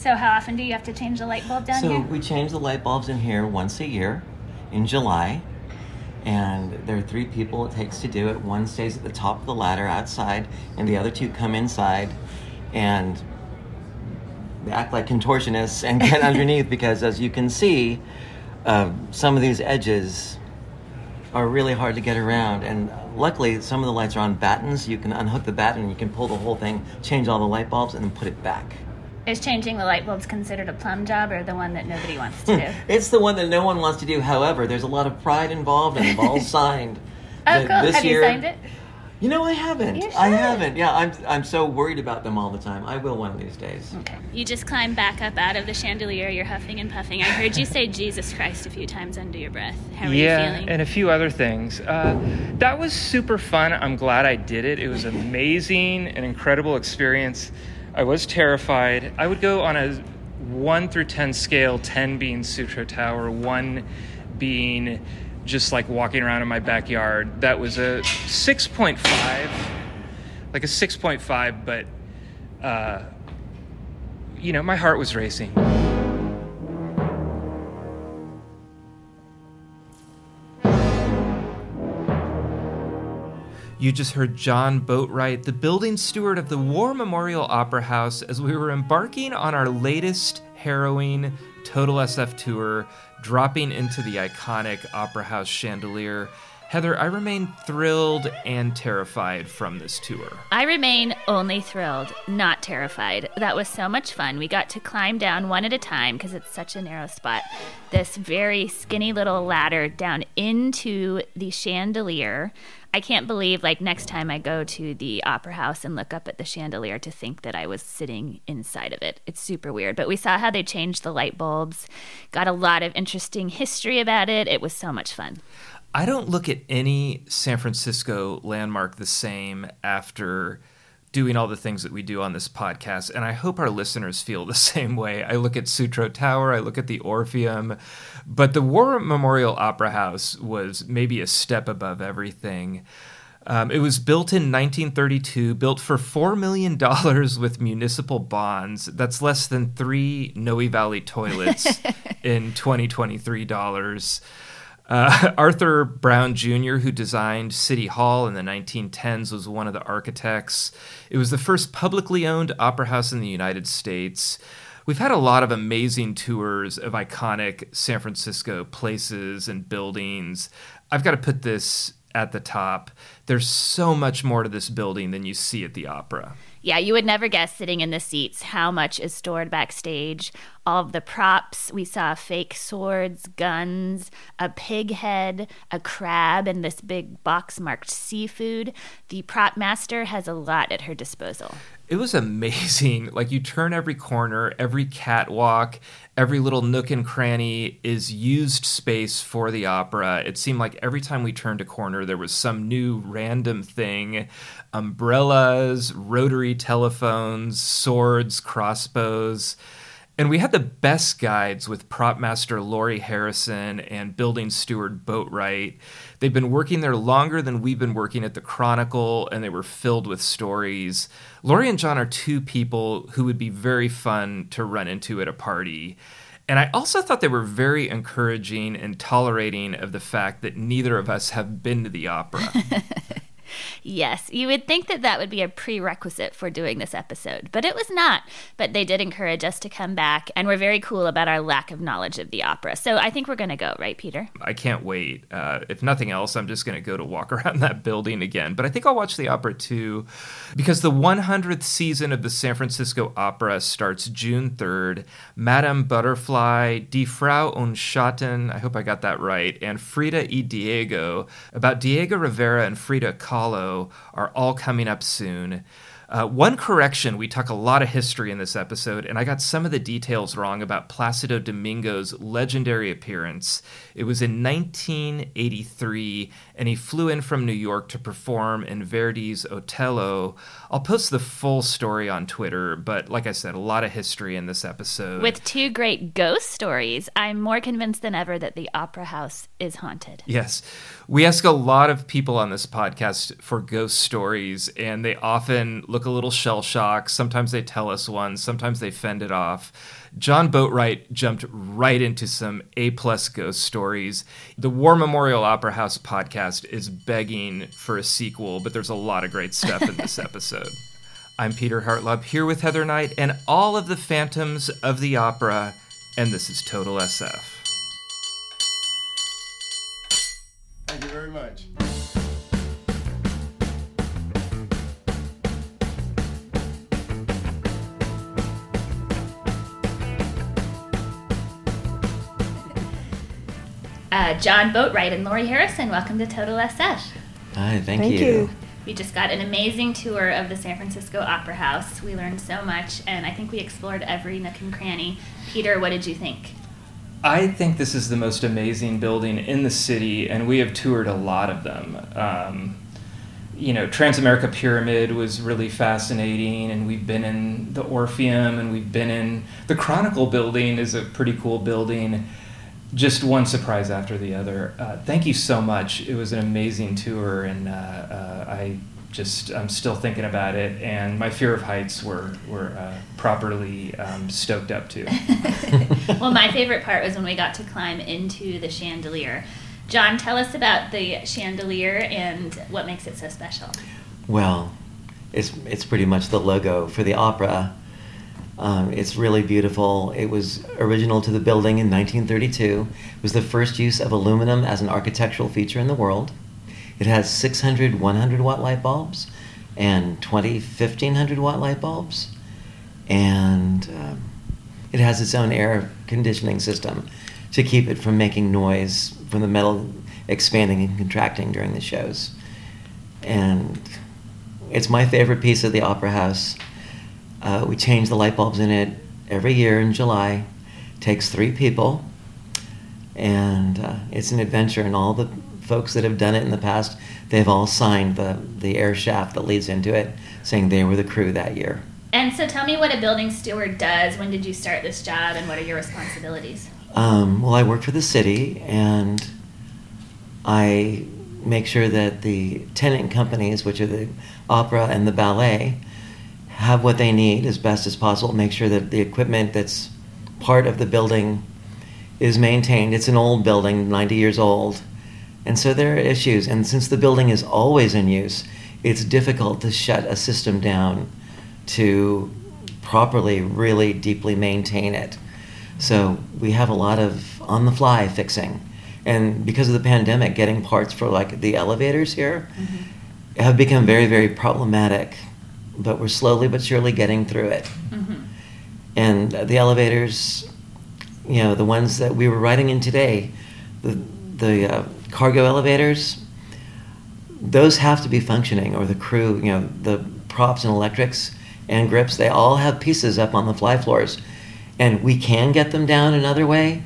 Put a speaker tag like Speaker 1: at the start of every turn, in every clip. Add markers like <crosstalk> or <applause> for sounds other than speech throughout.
Speaker 1: So how often do you have to change the light bulb down
Speaker 2: so
Speaker 1: here?
Speaker 2: So we change the light bulbs in here once a year in July. And there are three people it takes to do it. One stays at the top of the ladder outside, and the other two come inside and they act like contortionists and get <laughs> underneath because, as you can see, uh, some of these edges are really hard to get around. And luckily, some of the lights are on battens. You can unhook the batten, and you can pull the whole thing, change all the light bulbs, and then put it back.
Speaker 1: Is changing the light bulbs considered a plum job or the one that nobody wants to do?
Speaker 2: It's the one that no one wants to do. However, there's a lot of pride involved, and they've all <laughs> signed.
Speaker 1: Oh,
Speaker 2: that
Speaker 1: cool.
Speaker 2: this
Speaker 1: Have you signed it?
Speaker 2: You know, I haven't.
Speaker 1: You
Speaker 2: I haven't. Yeah, I'm. I'm so worried about them all the time. I will one of these days.
Speaker 1: Okay. You just climb back up out of the chandelier. You're huffing and puffing. I heard you say <laughs> Jesus Christ a few times under your breath. How are
Speaker 3: yeah,
Speaker 1: you feeling?
Speaker 3: Yeah, and a few other things. Uh, that was super fun. I'm glad I did it. It was amazing, an incredible experience. I was terrified. I would go on a 1 through 10 scale, 10 being Sutro Tower, 1 being just like walking around in my backyard. That was a 6.5, like a 6.5, but, uh, you know, my heart was racing. You just heard John Boatwright, the building steward of the War Memorial Opera House, as we were embarking on our latest harrowing Total SF tour, dropping into the iconic Opera House chandelier. Heather, I remain thrilled and terrified from this tour.
Speaker 1: I remain only thrilled, not terrified. That was so much fun. We got to climb down one at a time because it's such a narrow spot. This very skinny little ladder down into the chandelier. I can't believe, like, next time I go to the opera house and look up at the chandelier to think that I was sitting inside of it. It's super weird. But we saw how they changed the light bulbs, got a lot of interesting history about it. It was so much fun.
Speaker 3: I don't look at any San Francisco landmark the same after doing all the things that we do on this podcast. And I hope our listeners feel <laughs> the same way. I look at Sutro Tower, I look at the Orpheum, but the War Memorial Opera House was maybe a step above everything. Um, it was built in 1932, built for $4 million <laughs> with municipal bonds. That's less than three Noe Valley toilets <laughs> in 2023 dollars. Uh, <laughs> Arthur Brown Jr., who designed City Hall in the 1910s, was one of the architects. It was the first publicly owned opera house in the United States. We've had a lot of amazing tours of iconic San Francisco places and buildings. I've got to put this at the top. There's so much more to this building than you see at the opera.
Speaker 1: Yeah, you would never guess sitting in the seats how much is stored backstage. All of the props. We saw fake swords, guns, a pig head, a crab, and this big box marked seafood. The prop master has a lot at her disposal.
Speaker 3: It was amazing. <laughs> Like you turn every corner, every catwalk, every little nook and cranny is used space for the opera. It seemed like every time we turned a corner, there was some new random thing umbrellas, rotary telephones, swords, crossbows. And we had the best guides with prop master Lori Harrison and building steward Boatwright. They've been working there longer than we've been working at the Chronicle, and they were filled with stories. Lori and John are two people who would be very fun to run into at a party. And I also thought they were very encouraging and tolerating of the fact that neither of us have been to the opera. <laughs>
Speaker 1: Yes, you would think that that would be a prerequisite for doing this episode, but it was not. But they did encourage us to come back, and we're very cool about our lack of knowledge of the opera. So I think we're going to go, right, Peter?
Speaker 3: I can't wait. Uh, if nothing else, I'm just going to go to walk <laughs> around that building again. But I think I'll watch the opera too, because the 100th season of the San Francisco Opera starts June 3rd. Madame Butterfly, Die Frau und Schatten, I hope I got that right, and Frida y Diego, about Diego Rivera and Frida Kahlo, are all coming up soon. Uh, one correction we talk a lot of history in this episode, and I got some of the details wrong about Placido Domingo's legendary appearance. It was in 1983, and he flew in from New York to perform in Verdi's Otello. I'll post the full story on Twitter, but like I said, a lot of history in this episode.
Speaker 1: With two great ghost stories, I'm more convinced than ever that the opera house is haunted.
Speaker 3: Yes. We ask a lot of people on this podcast for ghost stories, and they often look a little shell shocked. Sometimes they tell us one. Sometimes they fend it off. John Boatwright jumped right into some A plus ghost stories. The War Memorial Opera House podcast is begging for a sequel, but there's a lot of great stuff in this <laughs> episode. I'm Peter Hartlaub here with Heather Knight and all of the phantoms of the opera, and this is Total SF.
Speaker 1: John Boatwright and Lori Harrison, welcome to Total SF.
Speaker 2: Hi, thank,
Speaker 4: Thank
Speaker 2: you.
Speaker 4: you.
Speaker 1: We just got an amazing tour of the San Francisco Opera House. We learned so much, and I think we explored every nook and cranny. Peter, what did you think?
Speaker 3: I think this is the most amazing building in the city, and we have toured a lot of them. Um, you know, Transamerica Pyramid was really fascinating, and we've been in the Orpheum, and we've been in the Chronicle building is a pretty cool building. Just one surprise after the other. Uh, thank you so much. It was an amazing tour, and uh, uh, I just I'm still thinking about it, and my fear of heights were were uh, properly um, stoked up too. <laughs>
Speaker 1: well, my favorite part was when we got to climb into the chandelier. John, tell us about the chandelier and what makes it so special.
Speaker 2: Well, it's it's pretty much the logo for the opera. Um, it's really beautiful. It was original to the building in 1932. It was the first use of aluminum as an architectural feature in the world. It has 600 100 watt light bulbs and 20 1500 watt light bulbs. And um, it has its own air conditioning system to keep it from making noise from the metal expanding and contracting during the shows. And it's my favorite piece of the Opera House. Uh, we change the light bulbs in it every year in July. Takes three people, and uh, it's an adventure. And all the folks that have done it in the past, they've all signed the the air shaft that leads into it, saying they were the crew that year.
Speaker 1: And so tell me what a building steward does. When did you start this job and what are your responsibilities?
Speaker 2: Um, well, I work for the city, and I make sure that the tenant companies, which are the opera and the ballet, have what they need as best as possible. Make sure that the equipment that's part of the building is maintained. It's an old building, 90 years old, and so there are issues. And since the building is always in use, it's difficult to shut a system down to properly, really deeply maintain it. So we have a lot of on the fly fixing. And because of the pandemic, getting parts for like the elevators here
Speaker 1: Mm-hmm.
Speaker 2: have become very, very problematic. But we're slowly but surely getting through it.
Speaker 1: Mm-hmm.
Speaker 2: And the elevators, you know, the ones that we were riding in today, the, the uh, cargo elevators, those have to be functioning, or the crew, you know, the props and electrics and grips, they all have pieces up on the fly floors. And we can get them down another way,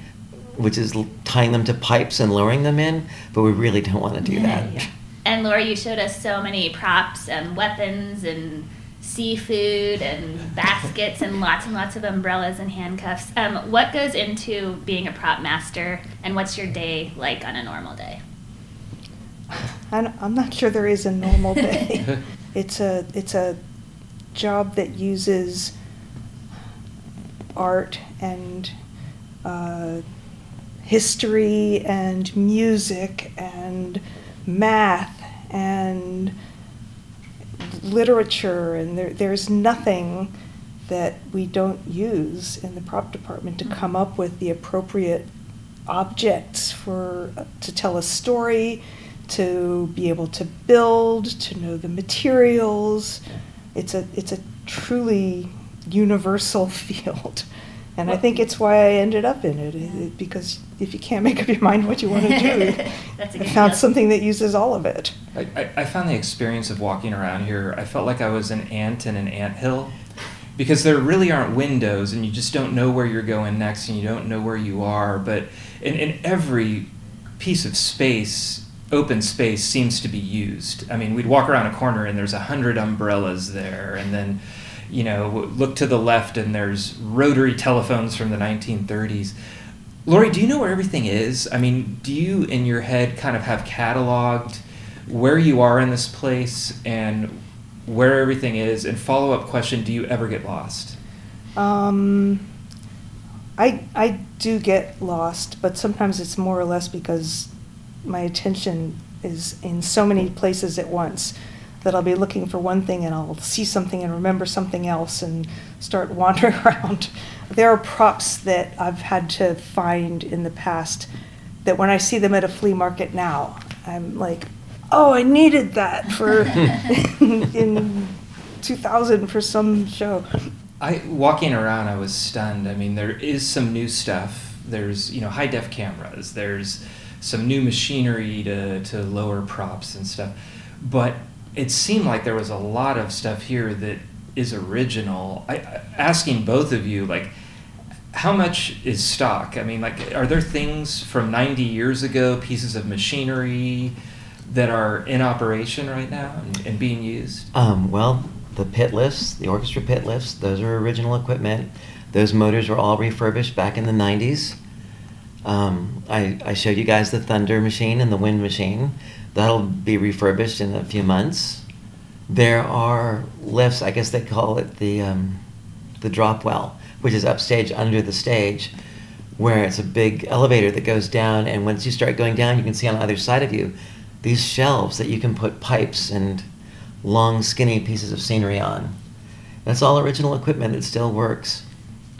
Speaker 2: which is tying them to pipes and lowering them in, but we really don't want to do that.
Speaker 1: Yeah. And Lori, you showed us so many props and weapons and seafood and baskets and lots and lots of umbrellas and handcuffs. Um, what goes into being a prop master, and what's your day like on a normal day?
Speaker 4: I- I'm not sure there is a normal day. <laughs> <laughs> it's a it's a job that uses art and uh, history and music and math and literature and there, there's nothing that we don't use in the prop department to mm. come up with the appropriate objects for uh, to tell a story to be able to build to know the materials. It's a it's a truly universal <laughs> field and i think it's why i ended up in it, it- it- because if you can't make up your mind what you want to do <laughs>
Speaker 1: That's a
Speaker 4: i found
Speaker 1: deal.
Speaker 4: something that uses all of it
Speaker 3: I, I, I found the experience of walking around here, I felt like I was an ant in an ant hill because there really aren't windows and you just don't know where you're going next and you don't know where you are. But in, in every piece of space, open space seems to be used. I mean, we'd walk around a corner and there's a hundred umbrellas there, and then, you know, look to the left and there's rotary telephones from the 1930s. Lori, do you know where everything is? I mean, do you in your head kind of have cataloged where you are in this place and where everything is? And follow up question: Do you ever get lost?
Speaker 4: Um, I I do get lost, but sometimes it's more or less because my attention is in so many places at once that I'll be looking for one thing and I'll see something and remember something else and start <laughs> wandering around. There are props that I've had to find in the past that when I see them at a flea market now, I'm like, oh, I needed that for <laughs> in, in 2000 for some show.
Speaker 3: I walking around, I was stunned. I mean, there is some new stuff. There's you know high def cameras. There's some new machinery to to lower props and stuff, but it seemed like there was a lot of stuff here that is original. I, asking both of you like how much is stock? I mean, like, are there things from 90 years ago, pieces of machinery that are in operation right now and, and being used?
Speaker 2: Um, well, the pit lifts, the orchestra pit lifts, those are original equipment. Those motors were all refurbished back in the 90s. Um, I, I showed you guys the Thunder machine and the Wind machine. That'll be refurbished in a few months. There are lifts, I guess they call it the, um, the drop well, which is upstage under the stage, where it's a big elevator that goes down. And once you start going down, you can see on either side of you these shelves that you can put pipes and long, skinny pieces of scenery on. That's all original equipment that still works.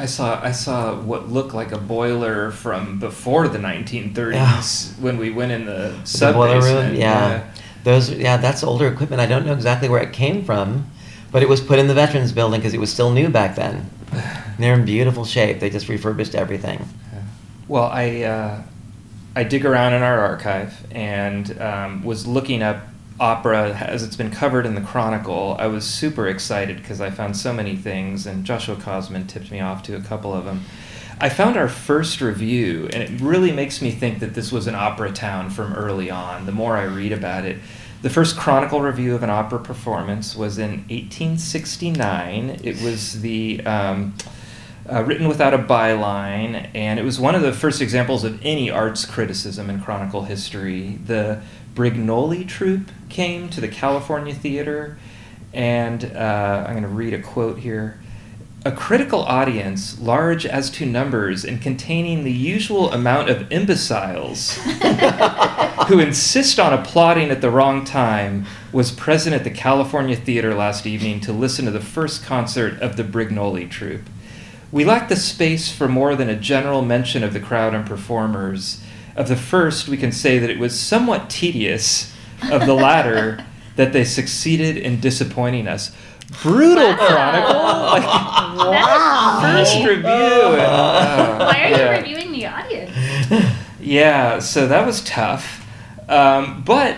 Speaker 3: I saw I saw what looked like a boiler from before the 1930s
Speaker 2: Yeah.
Speaker 3: when we went in the
Speaker 2: The
Speaker 3: sub
Speaker 2: boiler room, yeah. Those, yeah, that's older equipment. I don't know exactly where it came from, but it was put in the Veterans Building because it was still new back then. <sighs> They're in beautiful shape. They just refurbished everything.
Speaker 3: Well, I uh, I dig around in our archive and um, was looking up opera as it's been covered in the Chronicle. I was super excited because I found so many things, and Joshua Kosman tipped me off to a couple of them. I found our first review, and it really makes me think that this was an opera town from early on. The more I read about it, the first Chronicle review of an opera performance was in 1869. It was the um, uh, written without a byline, and it was one of the first examples of any arts criticism in Chronicle history. The Brignoli troupe came to the California Theater, and uh, I'm going to read a quote here. A critical audience, large as to numbers and containing the usual amount of imbeciles <laughs> who insist on applauding at the wrong time, was present at the California Theater last evening to listen to the first concert of the Brignoli troupe. We lack the space for more than a general mention of the crowd and performers. Of the first, we can say that it was somewhat tedious. Of the latter, <laughs> that they succeeded in disappointing us. Brutal chronicle. Like,
Speaker 1: Wow.
Speaker 3: first review. uh,
Speaker 1: Why are
Speaker 3: yeah.
Speaker 1: you reviewing the audience? <laughs>
Speaker 3: Yeah, so that was tough. Um, but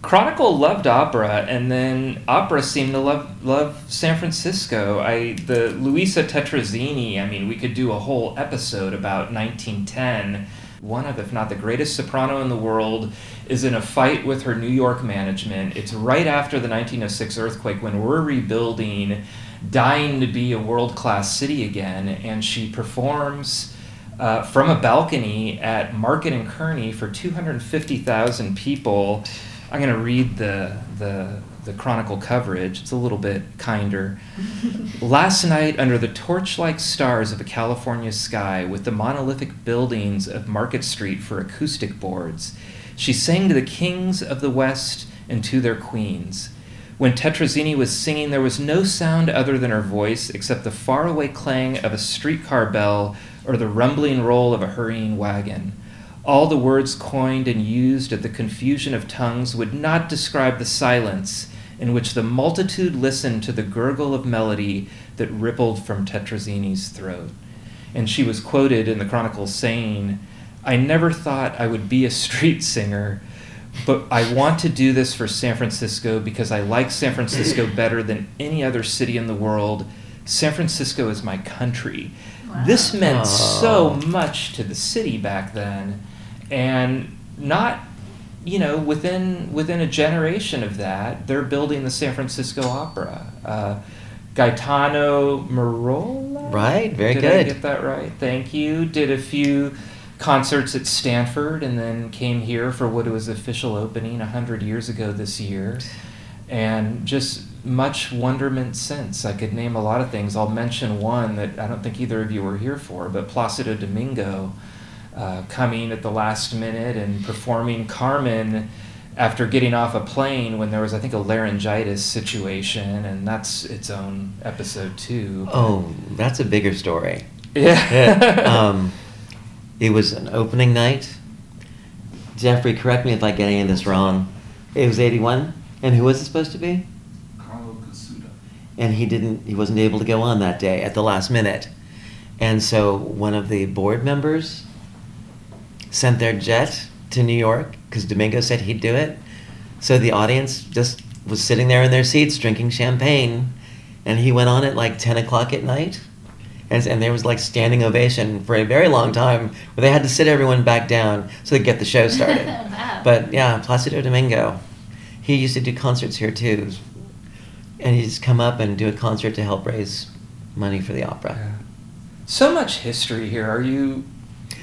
Speaker 3: Chronicle loved opera, and then opera seemed to love love San Francisco. I the Luisa Tetrazzini. I mean, we could do a whole episode about 1910. One of, if not the greatest soprano in the world, is in a fight with her New York management. It's right after the 1906 earthquake when we're rebuilding, dying to be a world class city again, and she performs uh, from a balcony at Market and Kearny for 250,000 people. I'm going to read the, the, the Chronicle coverage. It's a little bit kinder. Last night, under the torch like stars of a California sky, with the monolithic buildings of Market Street for acoustic boards, she sang to the kings of the West and to their queens. When Tetrazzini was singing, there was no sound other than her voice, except the faraway clang of a streetcar bell or the rumbling roll of a hurrying wagon. All the words coined and used at the confusion of tongues would not describe the silence in which the multitude listened to the gurgle of melody that rippled from Tetrazzini's throat. And she was quoted in the Chronicles saying, I never thought I would be a street singer, but I want to do this for San Francisco because I like San Francisco <clears throat> better than any other city in the world. San Francisco is my country. This meant so much to the city back then, and not, you know, within within a generation of that, they're building the San Francisco Opera. Uh, Gaetano Merola,
Speaker 2: Right, very good.
Speaker 3: Did I get that right? Thank you. Did a few concerts at Stanford, and then came here for what was official opening hundred years ago this year, and just much wonderment since. I could name a lot of things. I'll mention one that I don't think either of you were here for, but Placido Domingo uh, coming at the last minute and performing Carmen after getting off a plane when there was, I think, a laryngitis situation, and that's its own episode too.
Speaker 2: Oh, that's a bigger story.
Speaker 3: Yeah.
Speaker 2: Yeah, um, it was an opening night. Jeffrey, correct me if I get any of this wrong. It was 81. And who was it supposed to be?
Speaker 5: Carlo Cossutta.
Speaker 2: And he didn't, he wasn't able to go on that day at the last minute. And so one of the board members sent their jet to New York because Domingo said he'd do it. So the audience just was sitting there in their seats drinking champagne. And he went on at like 10 o'clock at night. And, and there was like standing ovation for a very long time where they had to sit everyone back down so they could get the show started. <laughs>
Speaker 1: Wow.
Speaker 2: But yeah, Placido Domingo, he used to do concerts here too. And he'd just come up and do a concert to help raise money for the opera.
Speaker 3: Yeah. So much history here. Are you,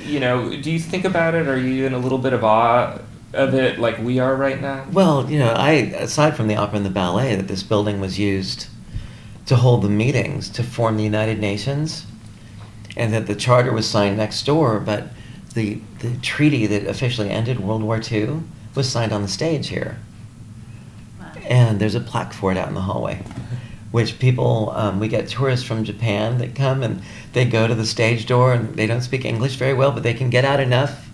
Speaker 3: you know, do you think about it? Are you in a little bit of awe of it like we are right now?
Speaker 2: Well, you know, I aside from the opera and the ballet, that this building was used to hold the meetings to form the United Nations, and that the charter was signed next door, but the the treaty that officially ended World War II was signed on the stage here,
Speaker 1: Wow.
Speaker 2: and there's a plaque for it out in the hallway. Which people, um, we get tourists from Japan that come and they go to the stage door and they don't speak English very well, but they can get out enough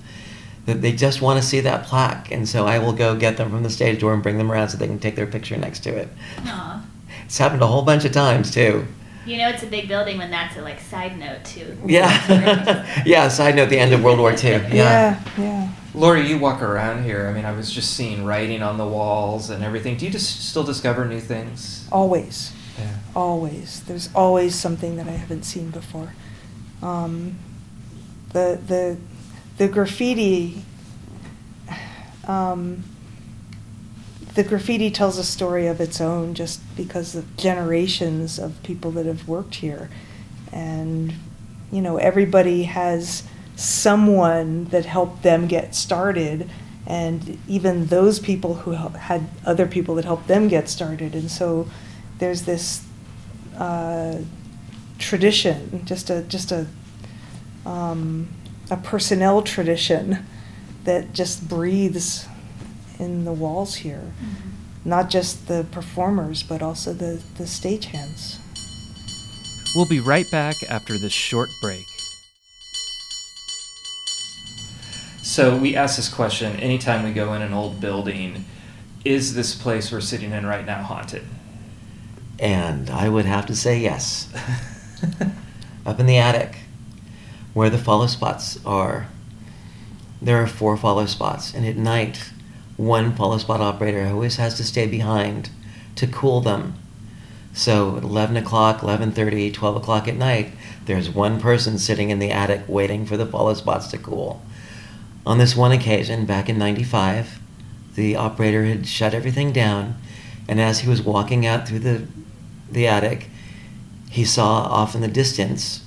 Speaker 2: that they just want to see that plaque. And so I will go get them from the stage door and bring them around so they can take their picture next to it.
Speaker 1: Aw.
Speaker 2: It's happened a whole bunch of times too.
Speaker 1: You know, it's a big building when that's a like side note too.
Speaker 2: Yeah. <laughs> yeah, side note the end of World War II. Yeah.
Speaker 4: Yeah, yeah.
Speaker 3: Lori, you walk around here. I mean, I was just seeing writing on the walls and everything. Do you just still discover new things?
Speaker 4: Always,
Speaker 3: Yeah.
Speaker 4: always. There's always something that I haven't seen before. Um, the the the graffiti. Um, the graffiti tells a story of its own just because of generations of people that have worked here. And, you know, everybody has someone that helped them get started. And even those people who hel- had other people that helped them get started. And so there's this uh, tradition, just a, just a, um, a personnel tradition that just breathes in the walls here. Not just the performers, but also the, the stagehands.
Speaker 3: We'll be right back after this short break. So, we ask this question anytime we go in an old building is this place we're sitting in right now haunted?
Speaker 2: And I would have to say yes. <laughs> Up in the attic, where the follow spots are, there are four follow spots. And at night, one follow spot operator always has to stay behind to cool them. So at 11 o'clock, 11.30, 12 o'clock at night, there's one person sitting in the attic waiting for the follow spots to cool. On this one occasion, back in 95, the operator had shut everything down, and as he was walking out through the, the attic, he saw off in the distance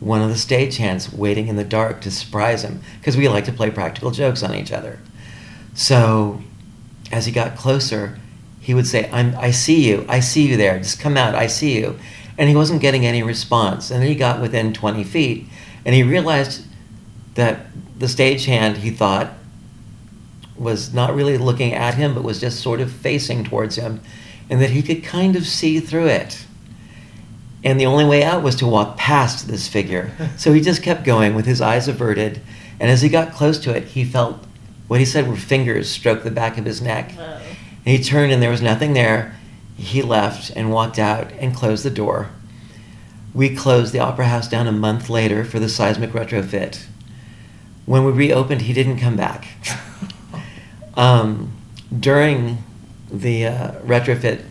Speaker 2: one of the stagehands waiting in the dark to surprise him, because we like to play practical jokes on each other. So, as he got closer, he would say, I'm, I see you, I see you there, just come out, I see you. And he wasn't getting any response. And then he got within 20 feet, and he realized that the stagehand, he thought, was not really looking at him, but was just sort of facing towards him, and that he could kind of see through it. And the only way out was to walk past this figure. So he just kept going with his eyes averted. And as he got close to it, he felt what he said were fingers stroke the back of his neck.
Speaker 1: Whoa.
Speaker 2: And he turned and there was nothing there. He left and walked out and closed the door. We closed the Opera House down a month later for the seismic retrofit. When we reopened, he didn't come back. <laughs> um, during the uh, retrofit,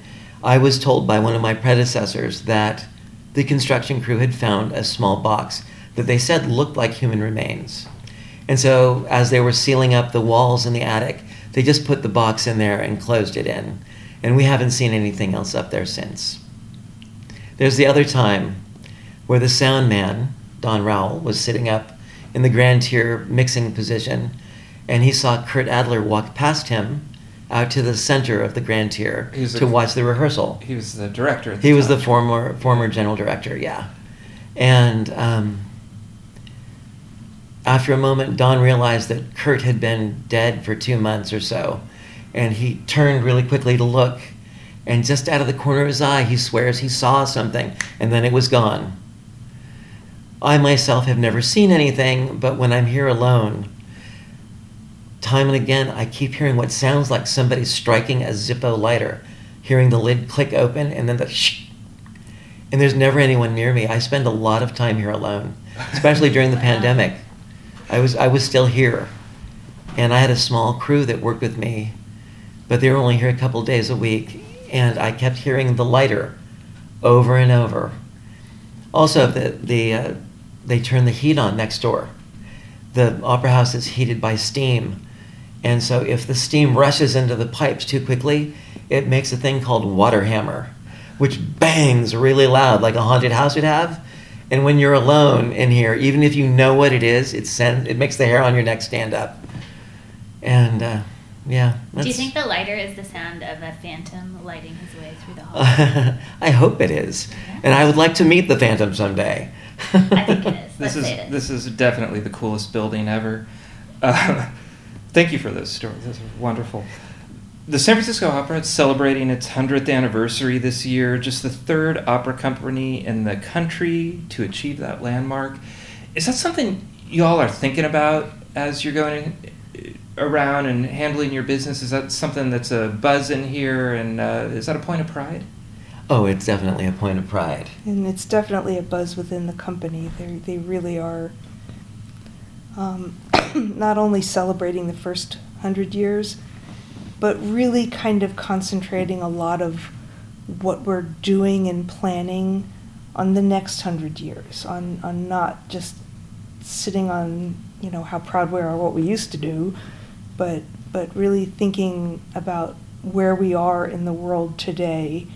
Speaker 2: I was told by one of my predecessors that the construction crew had found a small box that they said looked like human remains. And so, as they were sealing up the walls in the attic, they just put the box in there and closed it in. And we haven't seen anything else up there since. There's the other time where the sound man, Don Rowell, was sitting up in the grand tier mixing position, and he saw Kurt Adler walk past him out to the center of the Grand Tier
Speaker 3: He
Speaker 2: to
Speaker 3: a-
Speaker 2: watch the rehearsal.
Speaker 3: He was the director. At
Speaker 2: He was the former former general director, yeah. And um, after a moment, Don realized that Kurt had been dead for two months or so, and he turned really quickly to look, and just out of the corner of his eye, he swears he saw something, and then it was gone. I myself have never seen anything, but when I'm here alone, time and again, I keep hearing what sounds like somebody striking a Zippo lighter, hearing the lid click open, and then the shh. And there's never anyone near me. I spend a lot of time here alone, especially during the <laughs> pandemic. I was I was still here, and I had a small crew that worked with me, but they were only here a couple days a week, and I kept hearing the lighter over and over. Also, the the uh, they turn the heat on next door. The opera house is heated by steam, and so if the steam rushes into the pipes too quickly, it makes a thing called water hammer, which bangs really loud like a haunted house would have. And when you're alone in here, even if you know what it is, it send, it makes the hair on your neck stand up. And uh, yeah,
Speaker 1: Do you think the lighter is the sound of a phantom lighting his way through the hall? <laughs>
Speaker 2: I hope it is, and I would like to meet the Phantom someday.
Speaker 1: I think it <laughs> is.
Speaker 3: This
Speaker 1: Let's
Speaker 3: is
Speaker 1: say it is.
Speaker 3: this is definitely the coolest building ever. Uh, thank you for those stories. Those are wonderful. The San Francisco Opera is celebrating its 100th anniversary this year, just the third opera company in the country to achieve that landmark. Is that something y'all are thinking about as you're going around and handling your business? Is that something that's a buzz in here, and uh, is that a point of pride?
Speaker 2: Oh, it's definitely a point of pride.
Speaker 4: And it's definitely a buzz within the company. They they really are um, <coughs> not only celebrating the first hundred years, but really kind of concentrating a lot of what we're doing and planning on the next hundred years. On on not just sitting on you know how proud we are what we used to do, but but really thinking about where we are in the world today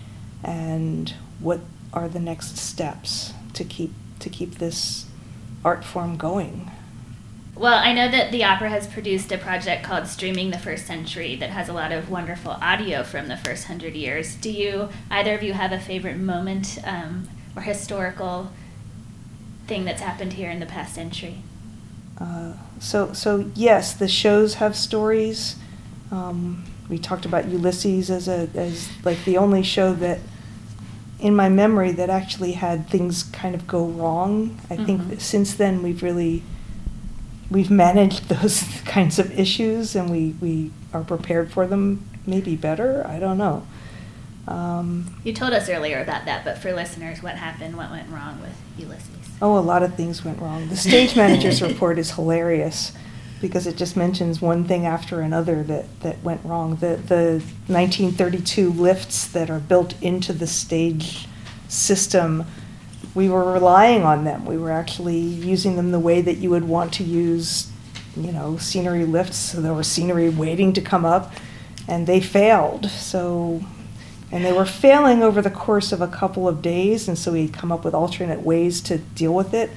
Speaker 4: and what are the next steps to keep to keep this art form going.
Speaker 1: Well, I know that the opera has produced a project called Streaming the First Century that has a lot of wonderful audio from the first hundred years. Do you, either of you, have a favorite moment um, or historical thing that's happened here in the past century?
Speaker 4: Uh, so so yes, the shows have stories. Um, we talked about Ulysses as a as like the only show that in my memory that actually had things kind of go wrong. I think
Speaker 1: Mhm.
Speaker 4: that since then we've really we've managed those <laughs> kinds of issues and we, we are prepared for them maybe better. I don't know. Um,
Speaker 1: You told us earlier about that, but for listeners, what happened? What went wrong with Ulysses?
Speaker 4: Oh, a lot of things went wrong. The stage <laughs> manager's report is hilarious because it just mentions one thing after another that, that went wrong. The, the 1932 lifts that are built into the stage system, we were relying on them. We were actually using them the way that you would want to use, you know, scenery lifts. So there was scenery waiting to come up, and they failed. So and they were failing over the course of a couple of days, and so we'd come up with alternate ways to deal with it.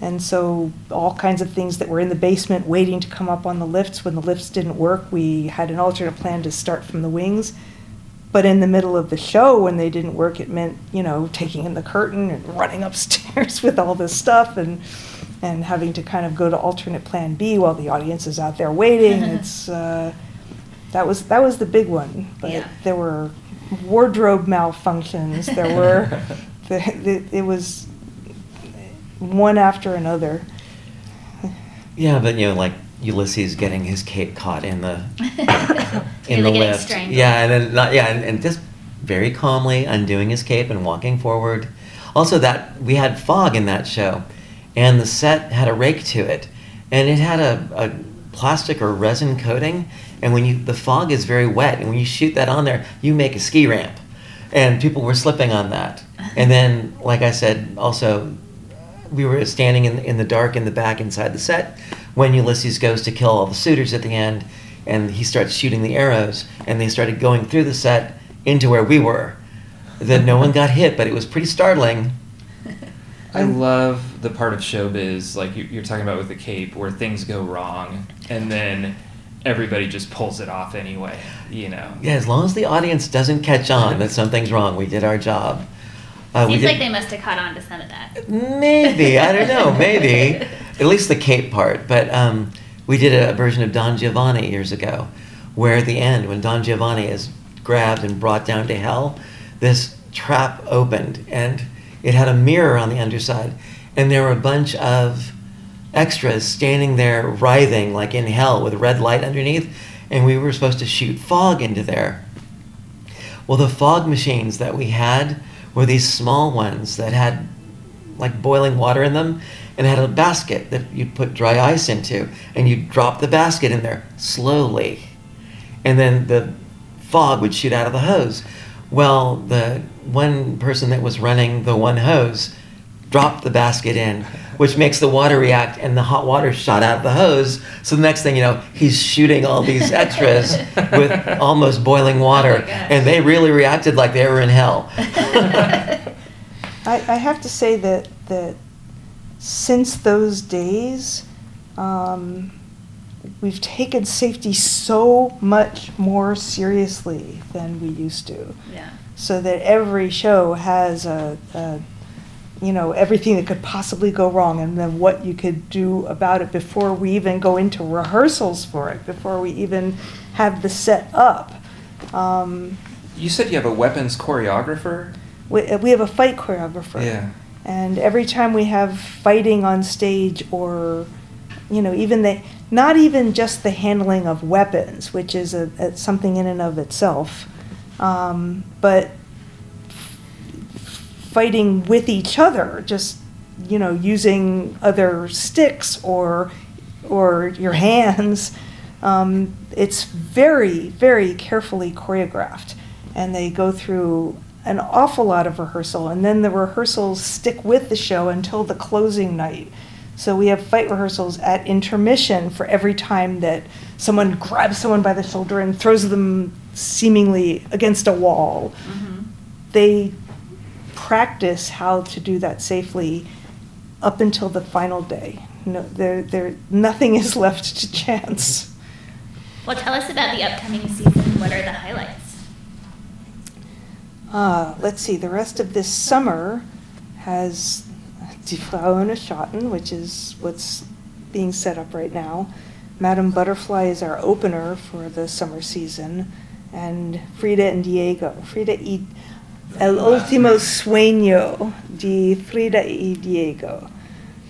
Speaker 4: And so, all kinds of things that were in the basement waiting to come up on the lifts. When the lifts didn't work, we had an alternate plan to start from the wings. But in the middle of the show, when they didn't work, it meant, you know, taking in the curtain and <laughs> running upstairs with all this stuff and, and having to kind of go to alternate plan B while the audience is out there waiting. <laughs> it's, uh, that was, that was the big one. But
Speaker 1: Yeah.
Speaker 4: there were wardrobe malfunctions. There were, <laughs> the, the, it was one after another.
Speaker 2: Yeah, but you know, like Ulysses getting his cape caught in the <laughs> in
Speaker 1: Nearly
Speaker 2: the lift.
Speaker 1: strangled.
Speaker 2: Yeah, and then not yeah, and, and just very calmly undoing his cape and walking forward. Also, that we had fog in that show, and the set had a rake to it, and it had a, a plastic or resin coating. And when you the fog is very wet, and when you shoot that on there, you make a ski ramp, and people were slipping on that. And then, like I said, also we were standing in, in the dark in the back inside the set when Ulysses goes to kill all the suitors at the end, and he starts shooting the arrows, and they started going through the set into where we were. That no one got hit, but it was pretty startling.
Speaker 3: I love the part of showbiz, like you- you're talking about with the cape, where things go wrong, and then everybody just pulls it off anyway. You know.
Speaker 2: Yeah, as long as the audience doesn't catch on that something's wrong, we did our job. Uh,
Speaker 1: Seems
Speaker 2: did-
Speaker 1: like they must have caught on to some of that.
Speaker 2: Maybe I don't know. Maybe at least the Cape part. But um, we did a version of Don Giovanni years ago, where at the end, when Don Giovanni is grabbed and brought down to hell, this trap opened and it had a mirror on the underside, and there were a bunch of extras standing there writhing like in hell with red light underneath, and we were supposed to shoot fog into there. Well, the fog machines that we had were these small ones that had like boiling water in them and had a basket that you'd put dry ice into and you'd drop the basket in there slowly. And then the fog would shoot out of the hose. Well the one person that was running the one hose dropped the basket in which makes the water react and the hot water shot out of the hose. So the next thing you know he's shooting all these extras <laughs> with almost boiling
Speaker 1: oh water Oh
Speaker 2: and they really reacted like they were in hell. <laughs> <laughs>
Speaker 4: I, I have to say that, that since those days, um, we've taken safety so much more seriously than we used to.
Speaker 1: Yeah.
Speaker 4: So that every show has a, a you know, everything that could possibly go wrong and then what you could do about it before we even go into rehearsals for it, before we even have the set up. Um,
Speaker 3: You said you have a weapons choreographer.
Speaker 4: we, we have a fight choreographer.
Speaker 3: Yeah.
Speaker 4: And every time we have fighting on stage, or, you know, even the, not even just the handling of weapons, which is a, a something in and of itself, um, but fighting with each other, just, you know, using other sticks or, or your hands. Um, it's very, very carefully choreographed. And they go through an awful lot of rehearsal, and then the rehearsals stick with the show until the closing night. So we have fight rehearsals at intermission for every time that someone grabs someone by the shoulder and throws them seemingly against a wall. Mm-hmm. They practice how to do that safely up until the final day. No, there, there, nothing is left to chance.
Speaker 1: Well, tell us about the upcoming season. What are the highlights?
Speaker 4: Uh, let's see, the rest of this summer has Die Frauen Schatten, which is what's being set up right now. Madame Butterfly is our opener for the summer season, and Frida and Diego. Frida y El Último Sueño de Frida y Diego,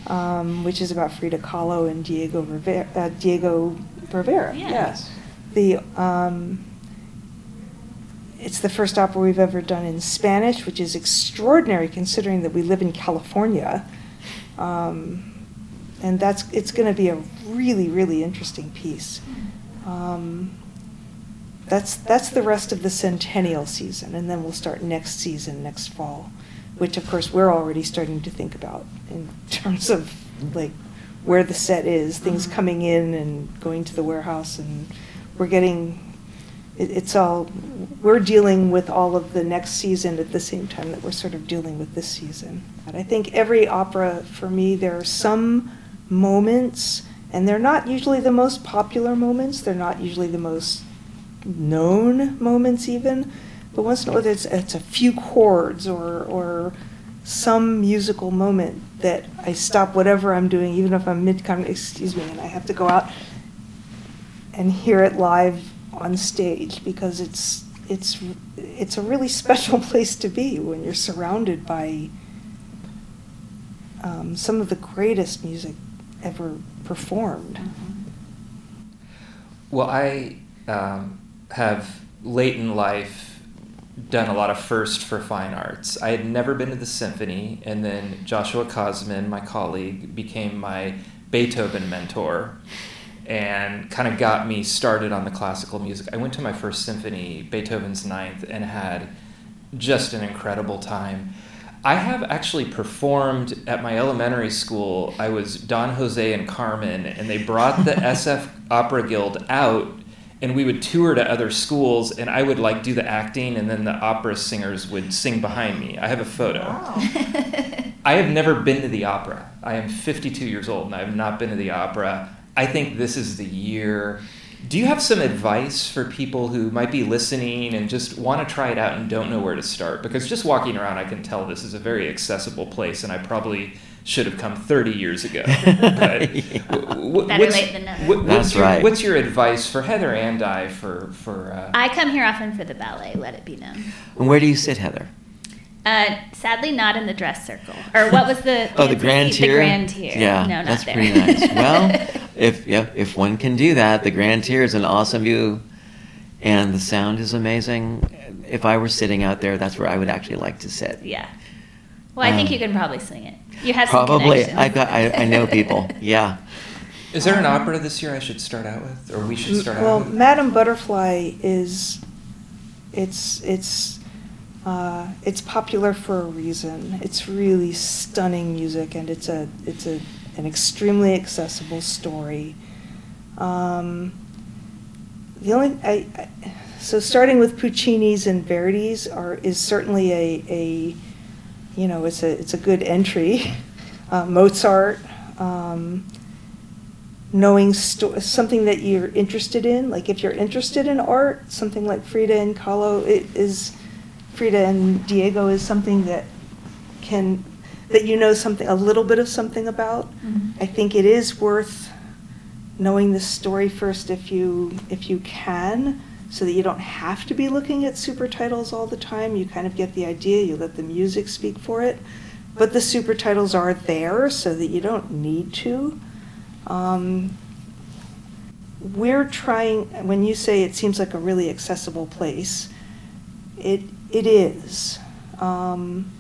Speaker 4: um, which is about Frida Kahlo and Diego Rivera. Uh, Diego Rivera,
Speaker 1: Yeah.
Speaker 4: yes. The um, it's the first opera we've ever done in Spanish, which is extraordinary considering that we live in California. Um, and that's it's going to be a really, really interesting piece. Um, that's that's the rest of the centennial season, and then we'll start next season next fall, which of course we're already starting to think about in <laughs> terms of like where the set is, things
Speaker 1: Mhm.
Speaker 4: coming in and going to the warehouse, and we're getting it, it's all we're dealing with all of the next season at the same time that we're sort of dealing with this season. And I think every opera for me there are some moments and they're not usually the most popular moments, they're not usually the most known moments even, but once in a while it's, it's a few chords or or some musical moment that I stop whatever I'm doing, even if I'm mid excuse me, and I have to go out and hear it live on stage because it's it's it's a really special <laughs> place to be when you're surrounded by um, some of the greatest music ever performed.
Speaker 3: Well, I um, have late in life done a lot of first for fine arts. I had never been to the symphony, and then Joshua Kosman, my colleague, became my Beethoven mentor and kind of got me started on the classical music. I went to my first symphony, Beethoven's Ninth, and had just an incredible time. I have actually performed at my elementary school. I was Don Jose and Carmen, and they brought the <laughs> SF Opera Guild out, and we would tour to other schools, and I would like do the acting, and then the opera singers would sing behind me. I have a photo. I have never been to the opera. I am 52 years old, and I have not been to the opera. I think this is the year Do you have some advice for people who might be listening and just want to try it out and don't know where to start? Because just walking around, I can tell this is a very accessible place, and I probably should have come 30 years ago. <laughs> But w-
Speaker 1: Better
Speaker 3: what's-
Speaker 1: late than never.
Speaker 3: what- what's
Speaker 2: That's
Speaker 3: your,
Speaker 2: right.
Speaker 3: What's your advice for Heather and I for for? Uh,
Speaker 1: I come here often for the ballet. Let it be known.
Speaker 2: And where do you sit, Heather?
Speaker 1: Uh, sadly, not in the dress circle. Or what was the?
Speaker 2: Oh, the grand tier.
Speaker 1: The grand tier.
Speaker 2: Yeah,
Speaker 1: no, not
Speaker 2: that's
Speaker 1: there.
Speaker 2: pretty nice. Well, <laughs> if yeah, if one can do that, the grand tier is an awesome view, and the sound is amazing. If I were sitting out there, that's where I would actually like to sit.
Speaker 1: yeah. Well, I think
Speaker 2: Um,
Speaker 1: you can probably sing it. You have
Speaker 2: Probably,
Speaker 1: connections.
Speaker 2: I got, I, I know people. <laughs> Yeah,
Speaker 3: is there an opera this year I should start out with, or we should start
Speaker 4: well,
Speaker 3: out with?
Speaker 4: Madame Butterfly is, it's it's uh, it's popular for a reason. It's really stunning music, and it's a it's a an extremely accessible story. Um, the only I, I so starting with Puccini's and Verdi's are is certainly a a you know it's a it's a good entry. <laughs> Uh, Mozart. Um, knowing sto- something that you're interested in. Like if you're interested in art, something like Frida and Kahlo it is Frida and Diego is something that can that you know something a little bit of something about.
Speaker 1: Mhm.
Speaker 4: I think it is worth knowing the story first if you if you can so that you don't have to be looking at super titles all the time. You kind of get the idea, you let the music speak for it. But the super titles are there so that you don't need to. Um, we're trying, when you say it seems like a really accessible place, it, it is. Um,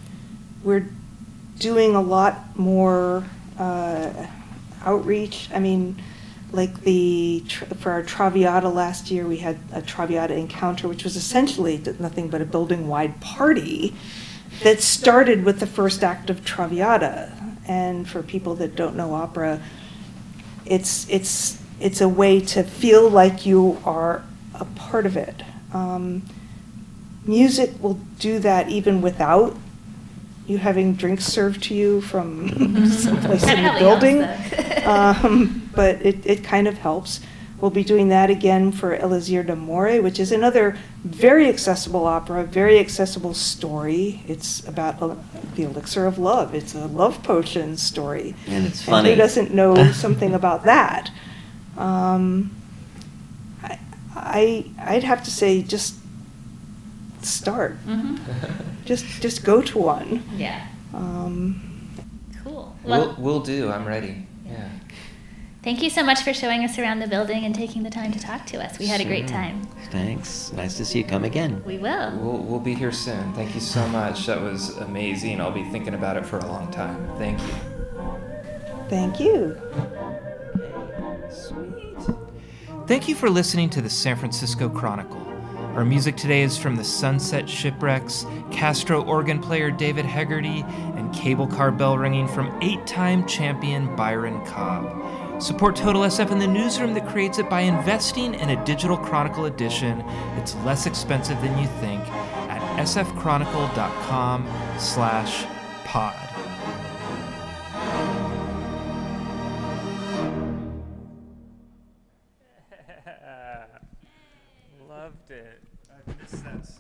Speaker 4: we're doing a lot more uh, outreach. I mean, like the for our Traviata last year, we had a Traviata encounter, which was essentially nothing but a building-wide party that started with the first act of Traviata. And for people that don't know opera, it's it's it's a way to feel like you are a part of it. Um, music will do that even without you having drinks served to you from <laughs> someplace
Speaker 1: That
Speaker 4: in the building. <laughs> um, but it, it kind of helps. We'll be doing that again for Elisir d'Amore, which is another very accessible opera, very accessible story. It's about the elixir of love. It's a love potion story.
Speaker 2: and it's
Speaker 4: And
Speaker 2: funny.
Speaker 4: who doesn't know <laughs> something about that? Um, I, I, I'd have to say just start.
Speaker 1: Mhm.
Speaker 4: Just, just go to one.
Speaker 1: Yeah.
Speaker 4: Um,
Speaker 1: Cool.
Speaker 3: We'll,
Speaker 1: Well,
Speaker 3: we'll do. I'm ready. Yeah.
Speaker 1: thank you so much for showing us around the building and taking the time to talk to us. We had a great time.
Speaker 2: Thanks. Nice to see you come again.
Speaker 1: We will.
Speaker 3: We'll, we'll be here soon. Thank you so much. That was amazing. I'll be thinking about it for a long time. Thank you.
Speaker 4: thank you. Sweet.
Speaker 3: Thank you for listening to the San Francisco Chronicle. Our music today is from the Sunset Shipwrecks, Castro organ player David Hegarty, and cable car bell ringing from eight time champion Byron Cobb. Support Total SF in the newsroom that creates it by investing in a digital Chronicle edition. It's less expensive than you think at sfchronicle.com slash pod. Loved